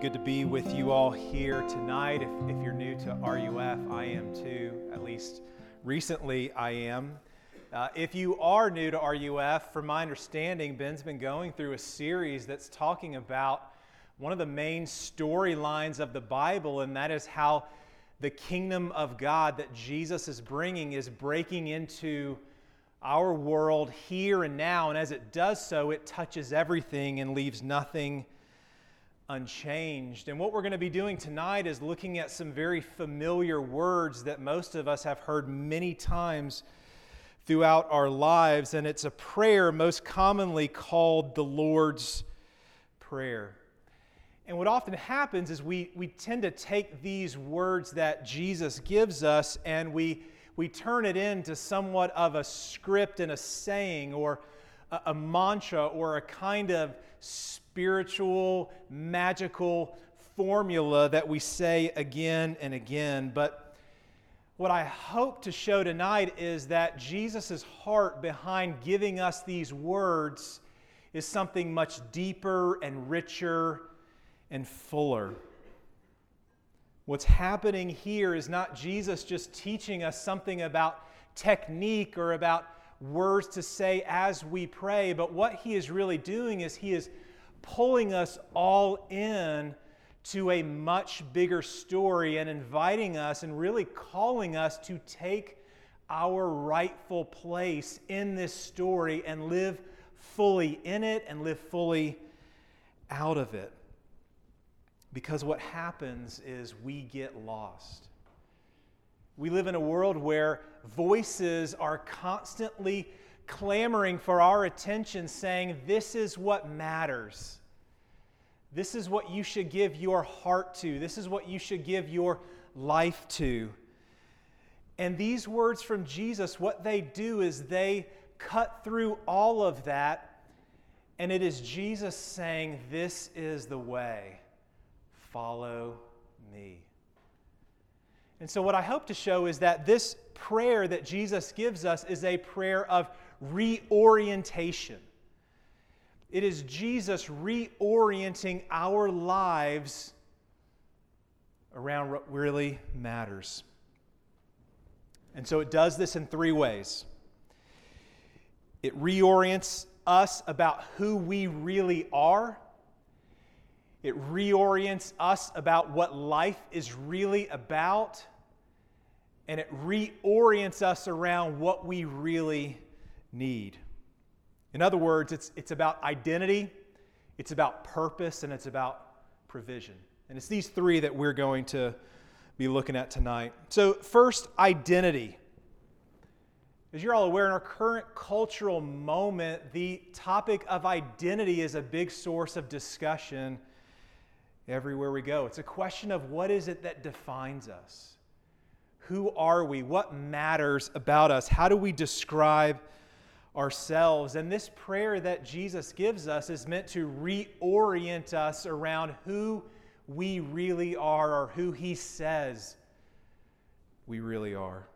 good to be with you all here tonight. If, if you're new to RUF, I am too. At least recently, I am. Uh, if you are new to RUF, from my understanding, Ben's been going through a series that's talking about one of the main storylines of the Bible, and that is how the kingdom of God that Jesus is bringing is breaking into our world here and now. And as it does so, it touches everything and leaves nothing unchanged. And what we're going to be doing tonight is looking at some very familiar words that most of us have heard many times throughout our lives. And it's a prayer most commonly called the Lord's Prayer. And what often happens is we, we tend to take these words that Jesus gives us and we, we turn it into somewhat of a script and a saying or a, a mantra or a kind of spiritual, magical formula that we say again and again. But what I hope to show tonight is that Jesus' heart behind giving us these words is something much deeper and richer and fuller. What's happening here is not Jesus just teaching us something about technique or about words to say as we pray, but what he is really doing is he is pulling us all in to a much bigger story and inviting us and really calling us to take our rightful place in this story and live fully in it and live fully out of it. Because what happens is we get lost. We live in a world where voices are constantly clamoring for our attention, saying, This is what matters. This is what you should give your heart to. This is what you should give your life to. And these words from Jesus, what they do is they cut through all of that, and it is Jesus saying, This is the way. Follow me. And so, what I hope to show is that this prayer that Jesus gives us is a prayer of reorientation. It is Jesus reorienting our lives around what really matters. And so it does this in three ways it reorients us about who we really are, it reorients us about what life is really about, and it reorients us around what we really need. In other words, it's, it's about identity, it's about purpose, and it's about provision. And it's these three that we're going to be looking at tonight. So, first, identity. As you're all aware, in our current cultural moment, the topic of identity is a big source of discussion everywhere we go. It's a question of what is it that defines us? Who are we? What matters about us? How do we describe ourselves. And this prayer that Jesus gives us is meant to reorient us around who we really are or who He says we really are.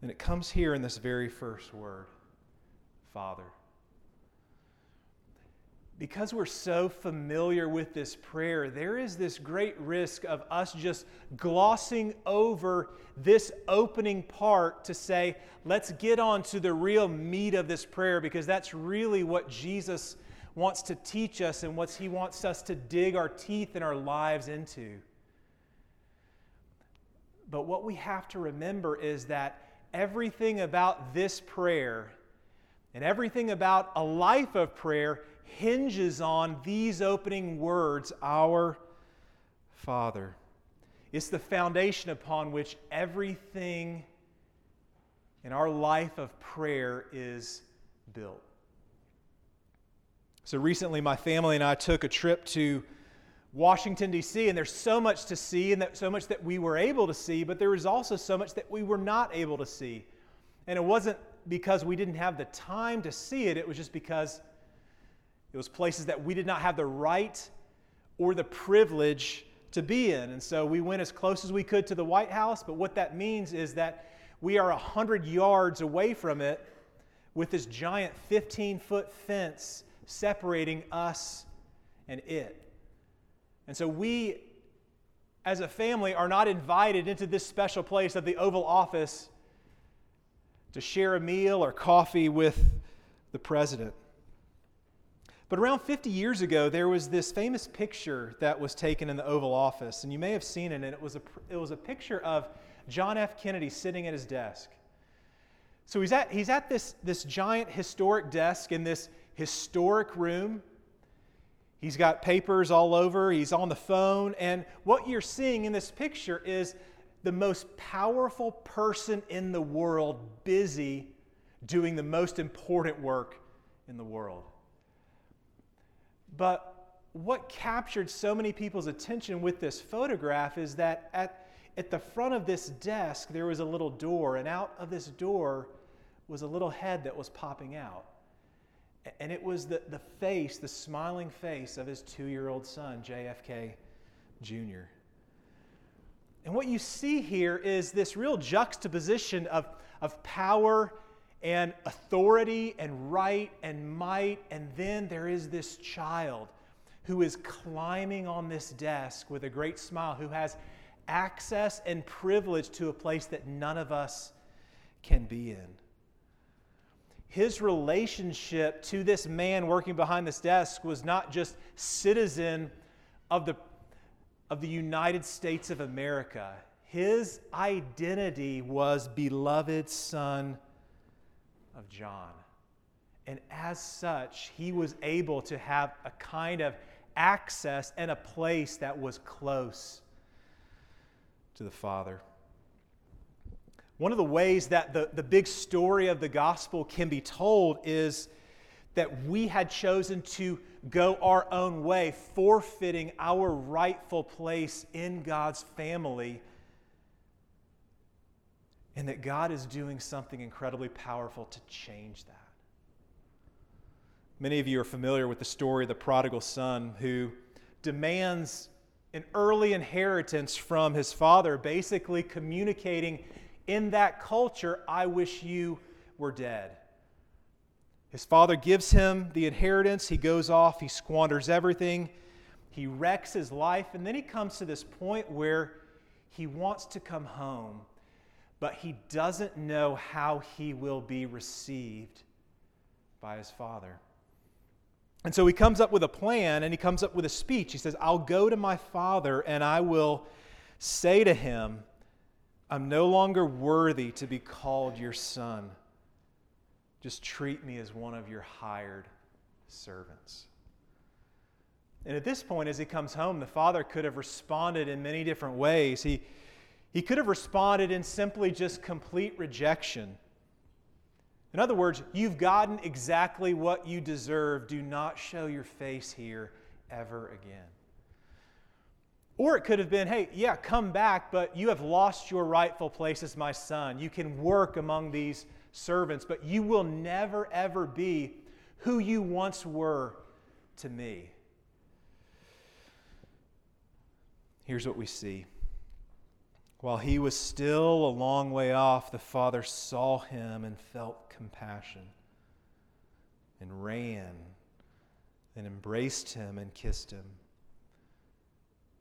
And it comes here in this very first word Father because we're so familiar with this prayer, there is this great risk of us just glossing over this opening part to say, let's get on to the real meat of this prayer because that's really what Jesus wants to teach us and what he wants us to dig our teeth and our lives into. But what we have to remember is that everything about this prayer and everything about a life of prayer hinges on these opening words, Our Father. It's the foundation upon which everything in our life of prayer is built. So recently, my family and I took a trip to Washington, D.C., and there's so much to see and so much that we were able to see, but there was also so much that we were not able to see. And it wasn't because we didn't have the time to see it, it was just because it was places that we did not have the right or the privilege to be in. And so we went as close as we could to the White House, but what that means is that we are 100 yards away from it with this giant 15 foot fence separating us and it. And so we, as a family, are not invited into this special place of the Oval Office to share a meal or coffee with the president. But around 50 years ago, there was this famous picture that was taken in the Oval Office, and you may have seen it, and it was a, it was a picture of John F. Kennedy sitting at his desk. So he's at, he's at this, this giant historic desk in this historic room. He's got papers all over, he's on the phone, and what you're seeing in this picture is the most powerful person in the world busy doing the most important work in the world. But what captured so many people's attention with this photograph is that at, at the front of this desk, there was a little door, and out of this door was a little head that was popping out. And it was the, the face, the smiling face of his two year old son, JFK Jr. And what you see here is this real juxtaposition of, of power and authority and right and might. And then there is this child who is climbing on this desk with a great smile, who has access and privilege to a place that none of us can be in. His relationship to this man working behind this desk was not just citizen of the, of the United States of America. His identity was beloved son of John. And as such, he was able to have a kind of access and a place that was close to the Father. One of the ways that the, the big story of the gospel can be told is that we had chosen to go our own way, forfeiting our rightful place in God's family and that God is doing something incredibly powerful to change that. Many of you are familiar with the story of the prodigal son who demands an early inheritance from his father, basically communicating in that culture, I wish you were dead. His father gives him the inheritance. He goes off, he squanders everything, he wrecks his life, and then he comes to this point where he wants to come home but he doesn't know how he will be received by his father. And so he comes up with a plan and he comes up with a speech. He says, I'll go to my father and I will say to him, I'm no longer worthy to be called your son. Just treat me as one of your hired servants. And at this point, as he comes home, the father could have responded in many different ways. He, he could have responded in simply just complete rejection. In other words, you've gotten exactly what you deserve. Do not show your face here ever again. Or it could have been, hey, yeah, come back, but you have lost your rightful place as my son. You can work among these servants, but you will never, ever be who you once were to me. Here's what we see while he was still a long way off, the father saw him and felt compassion and ran and embraced him and kissed him.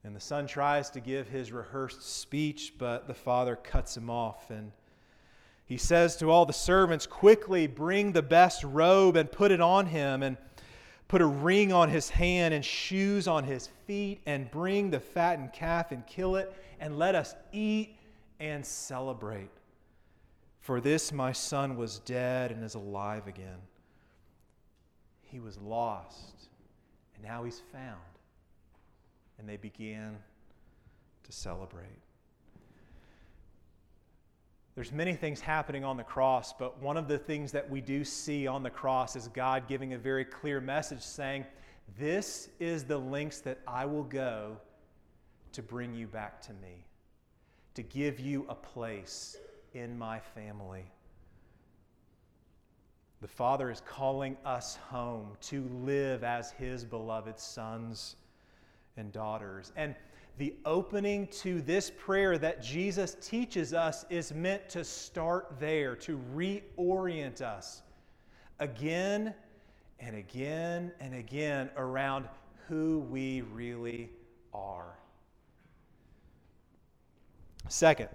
And the son tries to give his rehearsed speech, but the father cuts him off. And he says to all the servants, Quickly bring the best robe and put it on him, and put a ring on his hand and shoes on his feet, and bring the fattened calf and kill it and let us eat and celebrate. For this my son was dead and is alive again. He was lost, and now he's found. And they began to celebrate. There's many things happening on the cross, but one of the things that we do see on the cross is God giving a very clear message saying, This is the lengths that I will go to bring you back to me, to give you a place in my family. The Father is calling us home to live as His beloved sons and daughters. And the opening to this prayer that Jesus teaches us is meant to start there, to reorient us again and again and again around who we really are. Second,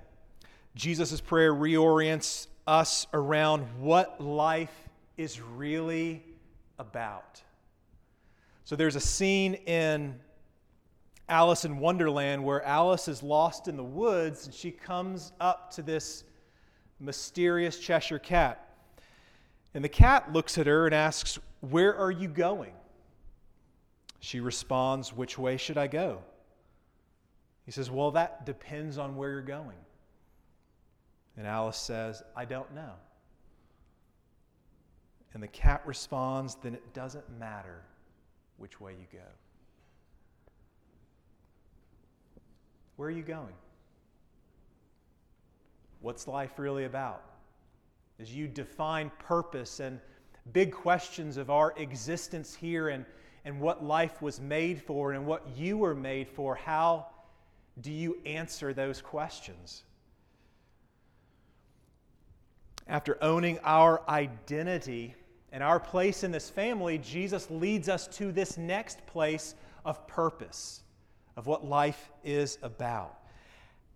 Jesus' prayer reorients us around what life is really about. So there's a scene in Alice in Wonderland where Alice is lost in the woods and she comes up to this mysterious Cheshire cat. And the cat looks at her and asks, Where are you going? She responds, Which way should I go? He says, Well, that depends on where you're going. And Alice says, I don't know. And the cat responds, Then it doesn't matter which way you go. Where are you going? What's life really about? As you define purpose and big questions of our existence here and, and what life was made for and what you were made for, how do you answer those questions? After owning our identity and our place in this family, Jesus leads us to this next place of purpose, of what life is about.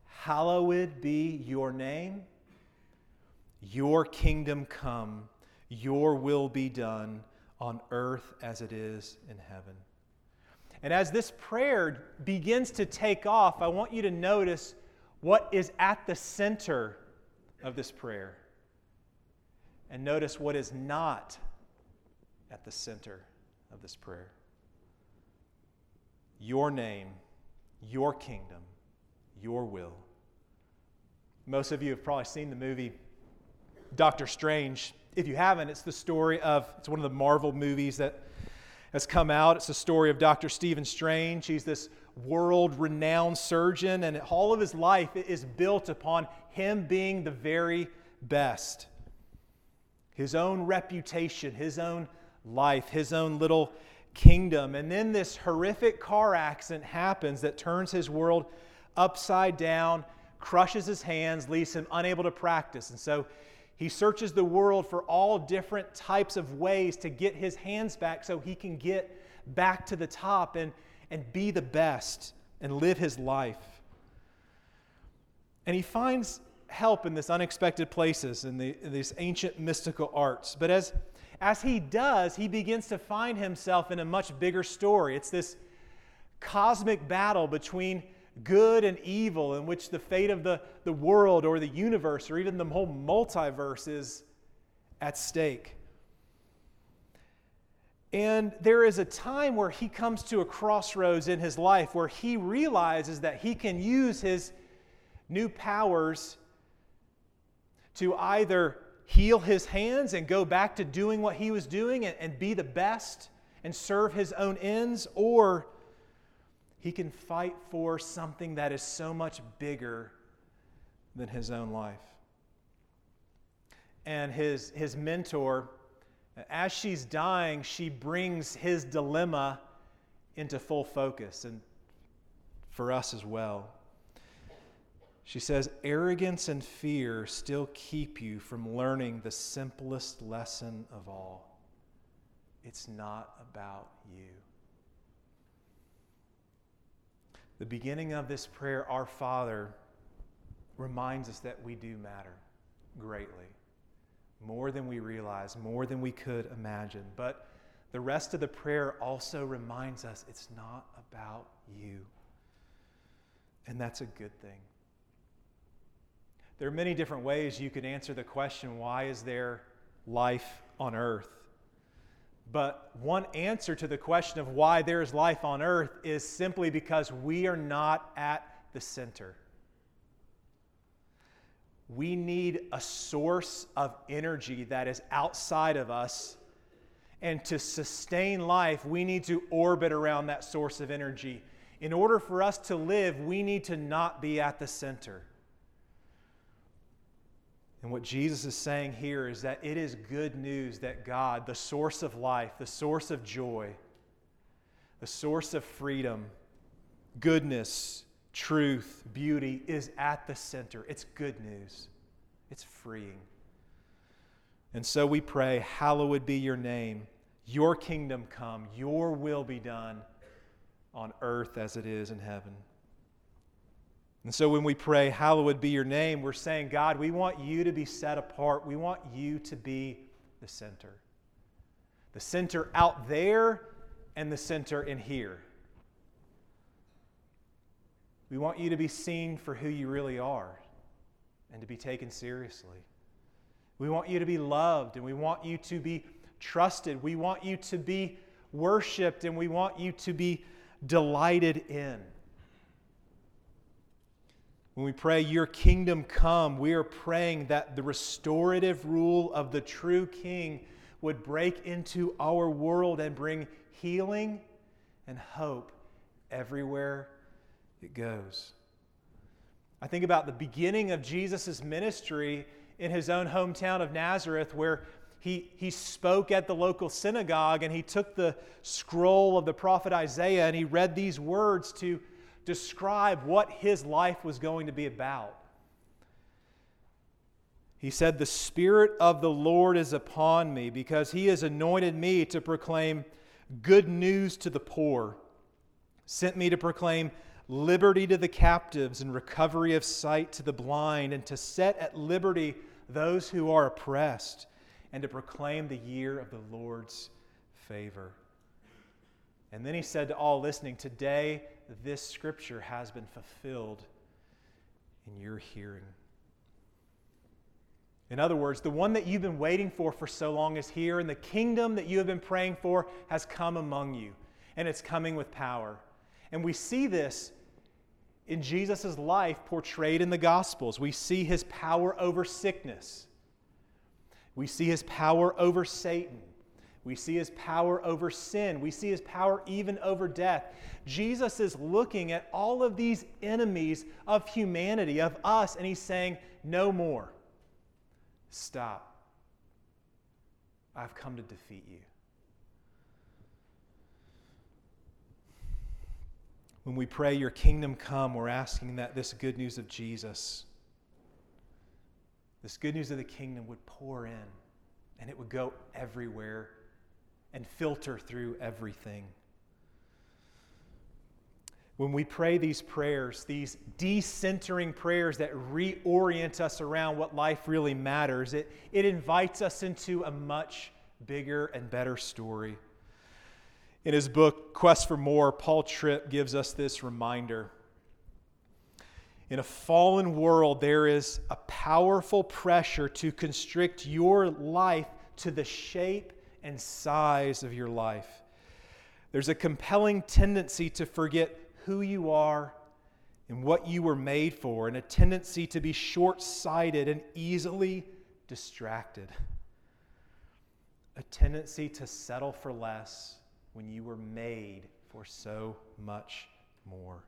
Hallowed be your name, your kingdom come, your will be done on earth as it is in heaven. And as this prayer begins to take off, I want you to notice what is at the center of this prayer. And notice what is not at the center of this prayer. Your name, your kingdom, your will. Most of you have probably seen the movie Doctor Strange. If you haven't, it's the story of, it's one of the Marvel movies that has come out. It's the story of Dr. Stephen Strange. He's this world renowned surgeon, and all of his life is built upon him being the very best. His own reputation, his own life, his own little kingdom. And then this horrific car accident happens that turns his world upside down, crushes his hands, leaves him unable to practice. And so he searches the world for all different types of ways to get his hands back so he can get back to the top and, and be the best and live his life. And he finds help in this unexpected places in, the, in these ancient mystical arts. But as, as he does, he begins to find himself in a much bigger story. It's this cosmic battle between good and evil, in which the fate of the, the world or the universe or even the whole multiverse is at stake. And there is a time where he comes to a crossroads in his life where he realizes that he can use his new powers to either heal his hands and go back to doing what he was doing and, and be the best and serve his own ends, or he can fight for something that is so much bigger than his own life. And his, his mentor, as she's dying, she brings his dilemma into full focus, and for us as well. She says, Arrogance and fear still keep you from learning the simplest lesson of all. It's not about you. The beginning of this prayer, Our Father, reminds us that we do matter greatly, more than we realize, more than we could imagine. But the rest of the prayer also reminds us it's not about you. And that's a good thing. There are many different ways you could answer the question why is there life on earth? But one answer to the question of why there is life on earth is simply because we are not at the center. We need a source of energy that is outside of us. And to sustain life, we need to orbit around that source of energy. In order for us to live, we need to not be at the center. And what Jesus is saying here is that it is good news that God, the source of life, the source of joy, the source of freedom, goodness, truth, beauty, is at the center. It's good news, it's freeing. And so we pray, Hallowed be your name, your kingdom come, your will be done on earth as it is in heaven. And so when we pray, Hallowed be your name, we're saying, God, we want you to be set apart. We want you to be the center. The center out there and the center in here. We want you to be seen for who you really are and to be taken seriously. We want you to be loved and we want you to be trusted. We want you to be worshiped and we want you to be delighted in. When we pray, Your kingdom come, we are praying that the restorative rule of the true King would break into our world and bring healing and hope everywhere it goes. I think about the beginning of Jesus' ministry in his own hometown of Nazareth, where he, he spoke at the local synagogue and he took the scroll of the prophet Isaiah and he read these words to describe what his life was going to be about. He said, The Spirit of the Lord is upon me because he has anointed me to proclaim good news to the poor, sent me to proclaim liberty to the captives and recovery of sight to the blind, and to set at liberty those who are oppressed, and to proclaim the year of the Lord's favor. And then he said to all listening, Today this scripture has been fulfilled in your hearing. In other words, the one that you've been waiting for for so long is here, and the kingdom that you have been praying for has come among you, and it's coming with power. And we see this in Jesus' life portrayed in the Gospels. We see his power over sickness, we see his power over Satan. We see his power over sin. We see his power even over death. Jesus is looking at all of these enemies of humanity, of us, and he's saying, No more. Stop. I've come to defeat you. When we pray, Your kingdom come, we're asking that this good news of Jesus, this good news of the kingdom would pour in and it would go everywhere and filter through everything. When we pray these prayers, these decentering prayers that reorient us around what life really matters, it, it invites us into a much bigger and better story. In his book, Quest for More, Paul Tripp gives us this reminder. In a fallen world, there is a powerful pressure to constrict your life to the shape and size of your life. There's a compelling tendency to forget who you are and what you were made for, and a tendency to be short sighted and easily distracted. A tendency to settle for less when you were made for so much more.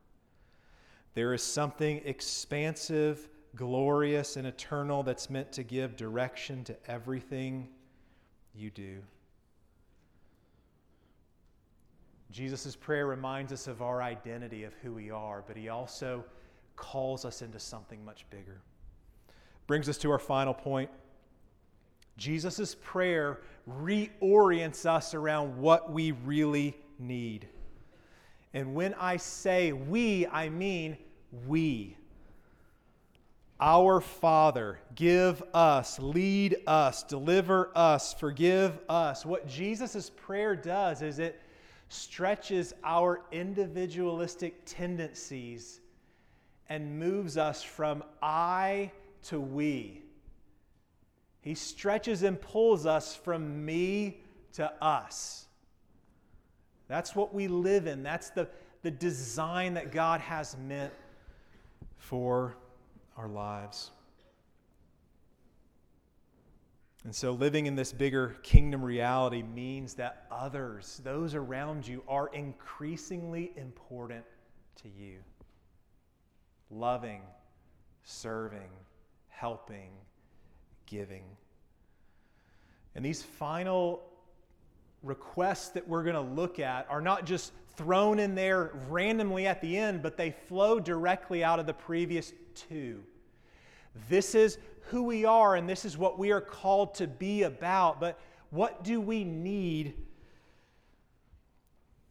There is something expansive, glorious, and eternal that's meant to give direction to everything you do. Jesus' prayer reminds us of our identity, of who we are, but he also calls us into something much bigger. Brings us to our final point. Jesus' prayer reorients us around what we really need. And when I say we, I mean we. Our Father, give us, lead us, deliver us, forgive us. What Jesus' prayer does is it stretches our individualistic tendencies and moves us from I to we. He stretches and pulls us from me to us. That's what we live in. That's the, the design that God has meant for our lives. And so, living in this bigger kingdom reality means that others, those around you, are increasingly important to you. Loving, serving, helping, giving. And these final requests that we're going to look at are not just thrown in there randomly at the end, but they flow directly out of the previous two. This is who we are and this is what we are called to be about. But what do we need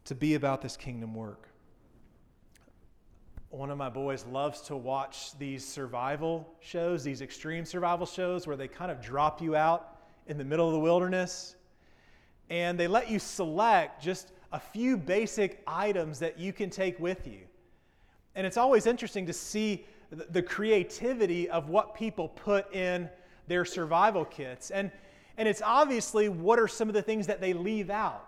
to be about this kingdom work? one of my boys loves to watch these survival shows, these extreme survival shows where they kind of drop you out in the middle of the wilderness and they let you select just a few basic items that you can take with you. And it's always interesting to see the creativity of what people put in their survival kits. And, and it's obviously what are some of the things that they leave out.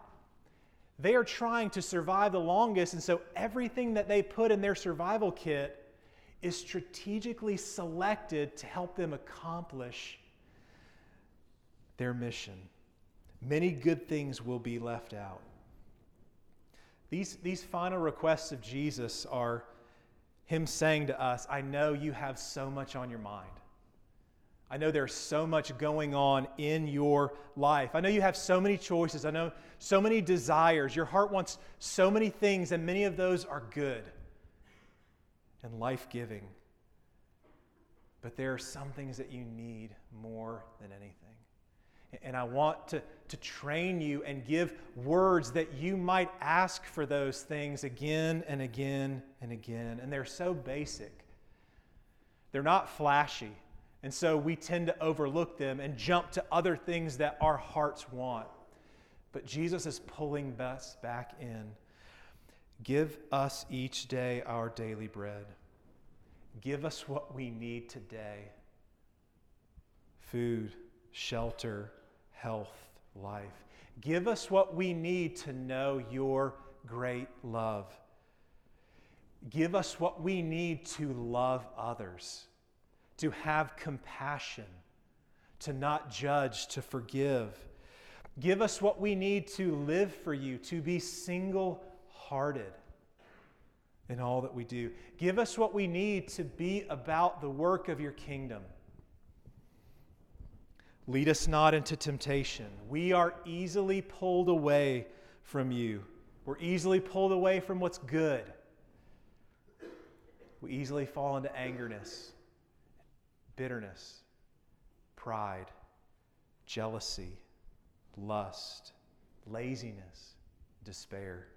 They are trying to survive the longest, and so everything that they put in their survival kit is strategically selected to help them accomplish their mission. Many good things will be left out. These, these final requests of Jesus are Him saying to us, I know you have so much on your mind. I know there's so much going on in your life. I know you have so many choices. I know so many desires. Your heart wants so many things, and many of those are good and life giving. But there are some things that you need more than anything. And I want to, to train you and give words that you might ask for those things again and again and again. And they're so basic, they're not flashy. And so we tend to overlook them and jump to other things that our hearts want. But Jesus is pulling us back in. Give us each day our daily bread. Give us what we need today food, shelter, health, life. Give us what we need to know your great love. Give us what we need to love others to have compassion, to not judge, to forgive. Give us what we need to live for you, to be single hearted in all that we do. Give us what we need to be about the work of your kingdom. Lead us not into temptation. We are easily pulled away from you. We're easily pulled away from what's good. We easily fall into angerness bitterness, pride, jealousy, lust, laziness, despair.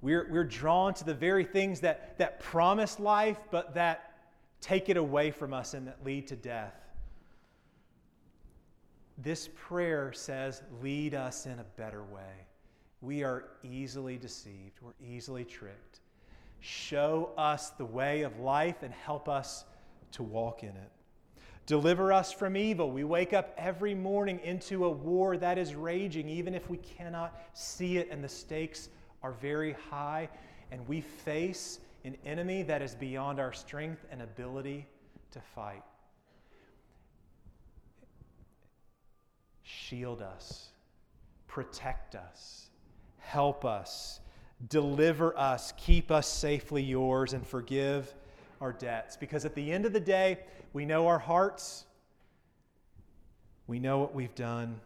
We're, we're drawn to the very things that, that promise life, but that take it away from us and that lead to death. This prayer says, Lead us in a better way. We are easily deceived, we're easily tricked. Show us the way of life and help us to walk in it. Deliver us from evil. We wake up every morning into a war that is raging, even if we cannot see it and the stakes are very high, and we face an enemy that is beyond our strength and ability to fight. Shield us, protect us, help us, deliver us, keep us safely yours, and forgive our debts. Because at the end of the day, we know our hearts, we know what we've done.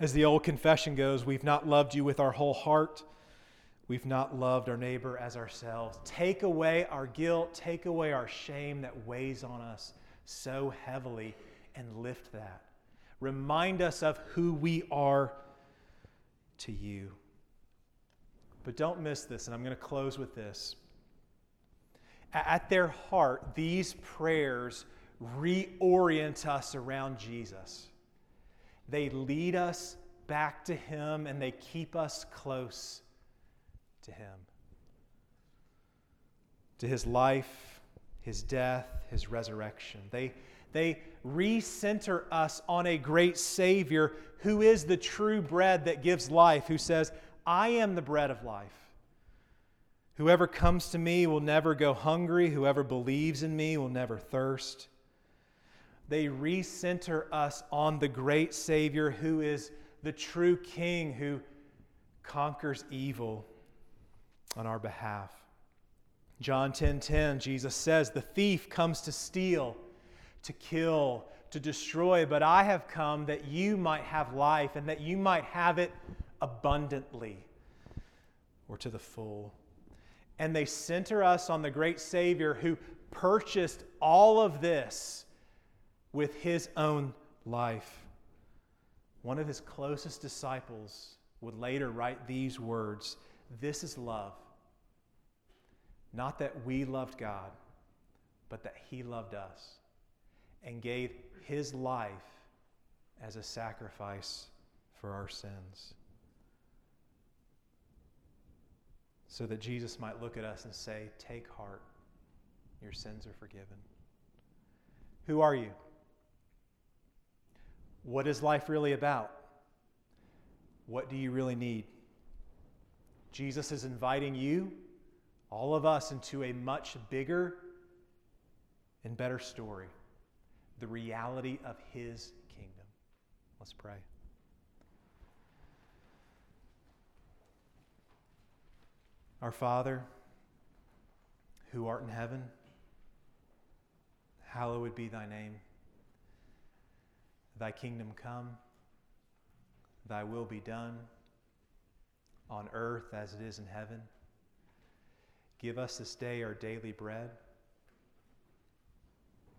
As the old confession goes, we've not loved you with our whole heart. We've not loved our neighbor as ourselves. Take away our guilt, take away our shame that weighs on us so heavily, and lift that. Remind us of who we are to you. But don't miss this, and I'm going to close with this. At their heart, these prayers reorient us around Jesus. They lead us back to Him and they keep us close to Him. To His life, His death, His resurrection. They, they recenter us on a great Savior who is the true bread that gives life, who says, I am the bread of life. Whoever comes to me will never go hungry. Whoever believes in me will never thirst. They recenter us on the great Savior who is the true King who conquers evil on our behalf. John 10:10 10, 10, Jesus says, "The thief comes to steal, to kill, to destroy, but I have come that you might have life and that you might have it abundantly or to the full." and they center us on the great Savior who purchased all of this with his own life. One of his closest disciples would later write these words This is love. Not that we loved God, but that He loved us and gave His life as a sacrifice for our sins. So that Jesus might look at us and say, Take heart, your sins are forgiven. Who are you? What is life really about? What do you really need? Jesus is inviting you, all of us, into a much bigger and better story the reality of his kingdom. Let's pray. Our Father, who art in heaven, hallowed be thy name. Thy kingdom come, thy will be done on earth as it is in heaven. Give us this day our daily bread,